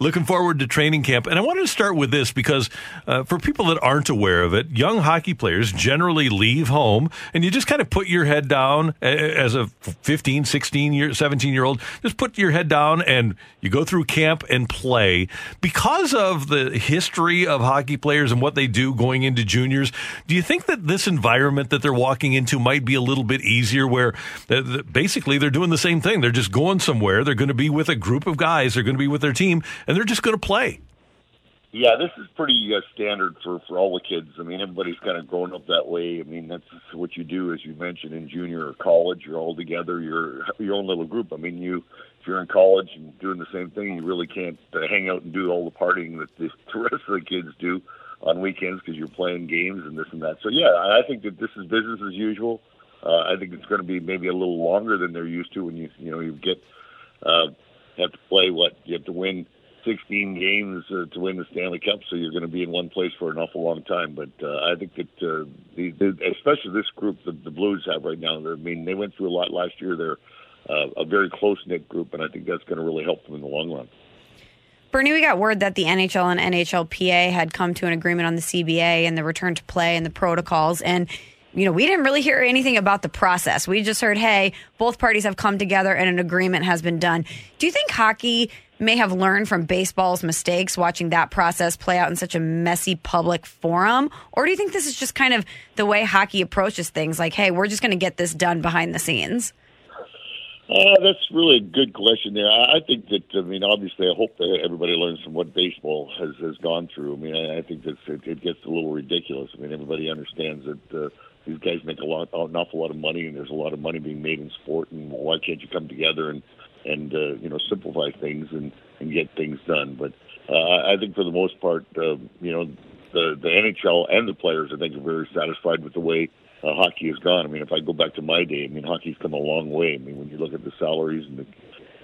Looking forward to training camp. And I wanted to start with this because uh, for people that aren't aware of it, young hockey players generally leave home and you just kind of put your head down as a 15, 16 year, 17 year old. Just put your head down and you go through camp and play. Because of the history of hockey players and what they do going into juniors, do you think that this environment that they're walking into might be a little bit easier where basically they're doing the same thing? They're just going somewhere. They're going to be with a group of guys. They're going to be with their team and they're just going to play. Yeah, this is pretty uh, standard for for all the kids. I mean, everybody's kind of grown up that way. I mean, that's what you do, as you mentioned, in junior or college. You're all together. You're your own little group. I mean, you if you're in college and doing the same thing, you really can't uh, hang out and do all the partying that the, the rest of the kids do on weekends because you're playing games and this and that. So yeah, I think that this is business as usual. Uh, I think it's going to be maybe a little longer than they're used to when you you know you get uh, have to play what you have to win 16 games uh, to win the Stanley Cup, so you're going to be in one place for an awful long time. But uh, I think that uh, the, the, especially this group that the Blues have right now, I mean, they went through a lot last year. They're uh, a very close knit group, and I think that's going to really help them in the long run. Bernie, we got word that the NHL and NHLPA had come to an agreement on the CBA and the return to play and the protocols. And, you know, we didn't really hear anything about the process. We just heard, hey, both parties have come together and an agreement has been done. Do you think hockey may have learned from baseball's mistakes watching that process play out in such a messy public forum? Or do you think this is just kind of the way hockey approaches things like, hey, we're just going to get this done behind the scenes? Uh, that's really a good question there. I, think that, I mean, obviously, I hope that everybody learns from what baseball has, has gone through. I mean, I, I think that it, it gets a little ridiculous. I mean, everybody understands that uh, these guys make a lot, an awful lot of money, and there's a lot of money being made in sport, and why can't you come together and and uh, you know simplify things and and get things done. But uh, I think for the most part, uh, you know, the the NHL and the players I think are very satisfied with the way uh, hockey has gone. I mean, if I go back to my day, I mean, hockey's come a long way. I mean, when you look at the salaries and the,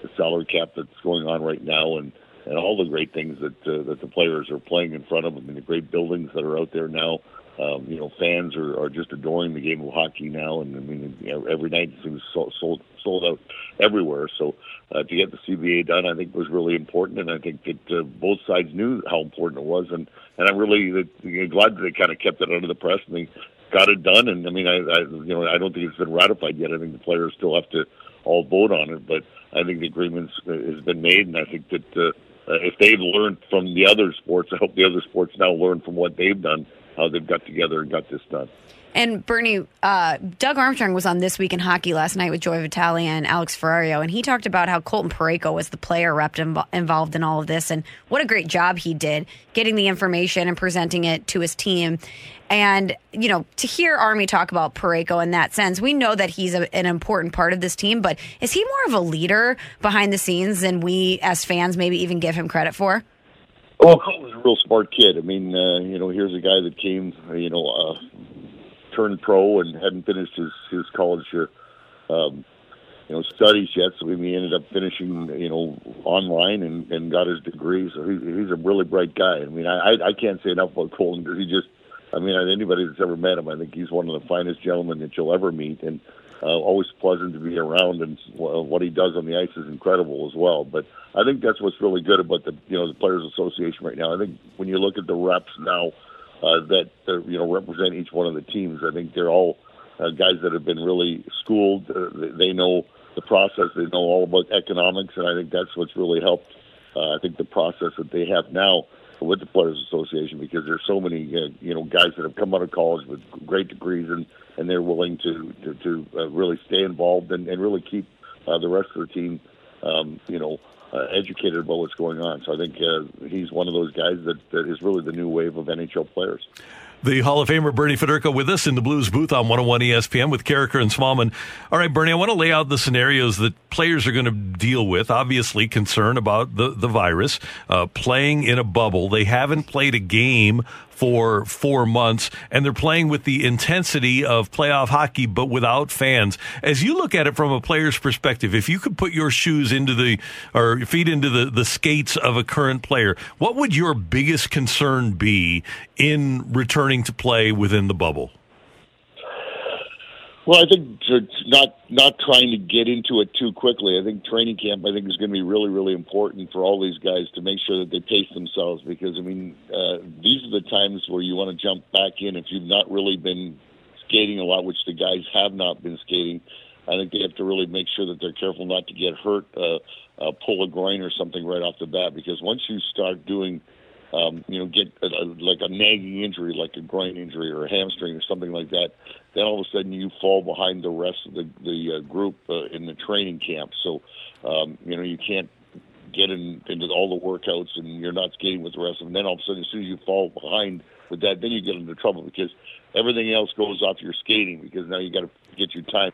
the salary cap that's going on right now, and and all the great things that uh, that the players are playing in front of them, and the great buildings that are out there now. Um, you know, fans are, are just adoring the game of hockey now, and I mean, every night it seems sold sold, sold out everywhere. So uh, to get the CBA done, I think was really important, and I think that uh, both sides knew how important it was, and and I'm really uh, glad that they kind of kept it under the press and they got it done. And I mean, I, I you know I don't think it's been ratified yet. I think the players still have to all vote on it, but I think the agreement uh, has been made, and I think that. Uh, if they've learned from the other sports, I hope the other sports now learn from what they've done, how they've got together and got this done. And Bernie, uh, Doug Armstrong was on This Week in Hockey last night with Joey Vitale and Alex Ferrario, and he talked about how Colton Parayko was the player rep inv- involved in all of this, and what a great job he did getting the information and presenting it to his team. And, you know, to hear Army talk about Parayko in that sense, we know that he's a, an important part of this team, but is he more of a leader behind the scenes than we as fans maybe even give him credit for? Well, Colton's a real smart kid. I mean, uh, you know, here's a guy that came, you know, uh, turned pro and hadn't finished his his college um, you know studies yet. So he ended up finishing you know online and, and got his degree. So he, he's a really bright guy. I mean, I I can't say enough about Colton he just. I mean, anybody that's ever met him, I think he's one of the finest gentlemen that you'll ever meet, and uh, always pleasant to be around. And what he does on the ice is incredible as well. But I think that's what's really good about the you know the Players Association right now. I think when you look at the reps now, uh, that uh, you know represent each one of the teams. I think they're all uh, guys that have been really schooled. Uh, they know the process. They know all about economics, and I think that's what's really helped. Uh, I think the process that they have now with the Players Association because there's so many uh, you know guys that have come out of college with great degrees and and they're willing to to, to uh, really stay involved and, and really keep uh, the rest of the team um, you know uh, educated about what's going on. So I think uh, he's one of those guys that, that is really the new wave of NHL players. The Hall of Famer Bernie Federko with us in the Blues booth on 101 ESPN with Karraker and Smallman. All right, Bernie, I want to lay out the scenarios that players are going to deal with. Obviously, concern about the, the virus, uh, playing in a bubble. They haven't played a game for four months, and they're playing with the intensity of playoff hockey, but without fans. As you look at it from a player's perspective, if you could put your shoes into the or feet into the, the skates of a current player, what would your biggest concern be in returning to play within the bubble? Well, I think not not trying to get into it too quickly. I think training camp, I think, is going to be really, really important for all these guys to make sure that they pace themselves. Because I mean, uh, these are the times where you want to jump back in if you've not really been skating a lot, which the guys have not been skating. I think they have to really make sure that they're careful not to get hurt, uh, uh, pull a groin or something right off the bat. Because once you start doing um, you know, get a, a, like a nagging injury, like a groin injury or a hamstring or something like that, then all of a sudden you fall behind the rest of the the uh, group uh, in the training camp. So, um, you know, you can't get in, into all the workouts and you're not skating with the rest of them. Then all of a sudden, as soon as you fall behind with that, then you get into trouble because everything else goes off your skating because now you got to get your time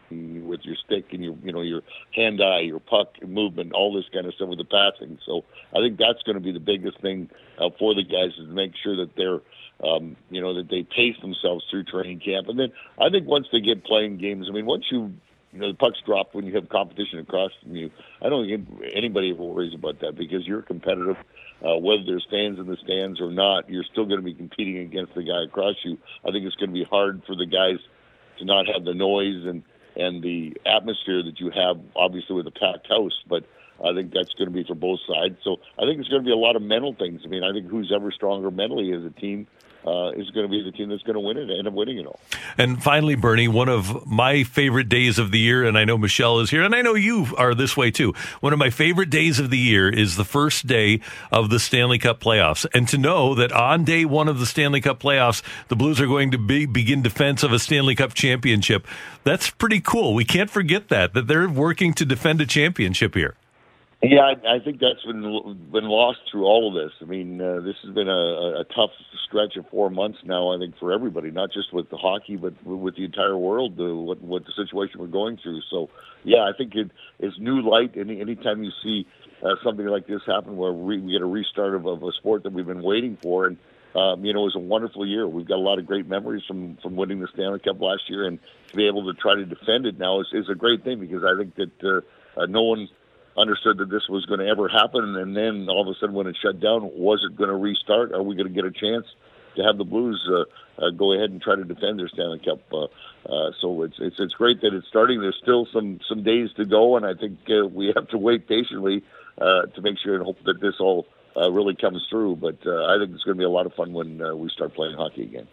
with your stick and your you know your hand eye, your puck movement, all this kind of stuff with the passing. So I think that's going to be the biggest thing uh, for the guys is to make sure that they're um, you know that they pace themselves through training camp, and then I think once they get playing games, I mean once you you know the pucks drop when you have competition across from you. I don't think anybody worries about that because you're competitive. Uh, whether there's fans in the stands or not, you're still going to be competing against the guy across you. I think it's going to be hard for the guys to not have the noise and and the atmosphere that you have, obviously with a packed house. But I think that's going to be for both sides. So I think it's going to be a lot of mental things. I mean, I think who's ever stronger mentally as a team uh, is going to be the team that's going to win it, and end up winning it all. And finally, Bernie, one of my favorite days of the year, and I know Michelle is here, and I know you are this way too. One of my favorite days of the year is the first day of the Stanley Cup playoffs, and to know that on day one of the Stanley Cup playoffs, the Blues are going to be, begin defense of a Stanley Cup championship. That's pretty cool. We can't forget that that they're working to defend a championship here. Yeah, I, I think that's been been lost through all of this. I mean, uh, this has been a, a tough stretch of four months now. I think for everybody, not just with the hockey, but with the entire world, uh, what what the situation we're going through. So, yeah, I think it is new light. Any anytime you see uh, something like this happen, where we, we get a restart of, of a sport that we've been waiting for, and um, you know, it was a wonderful year. We've got a lot of great memories from from winning the Stanley Cup last year, and to be able to try to defend it now is, is a great thing because I think that uh, uh, no one understood that this was going to ever happen, and then all of a sudden, when it shut down, was it going to restart? Are we going to get a chance to have the Blues uh, uh, go ahead and try to defend their Stanley Cup? Uh, uh, so it's it's it's great that it's starting. There's still some some days to go, and I think uh, we have to wait patiently uh, to make sure and hope that this all really comes through. But I think it's going to be a lot of fun when we start playing hockey again.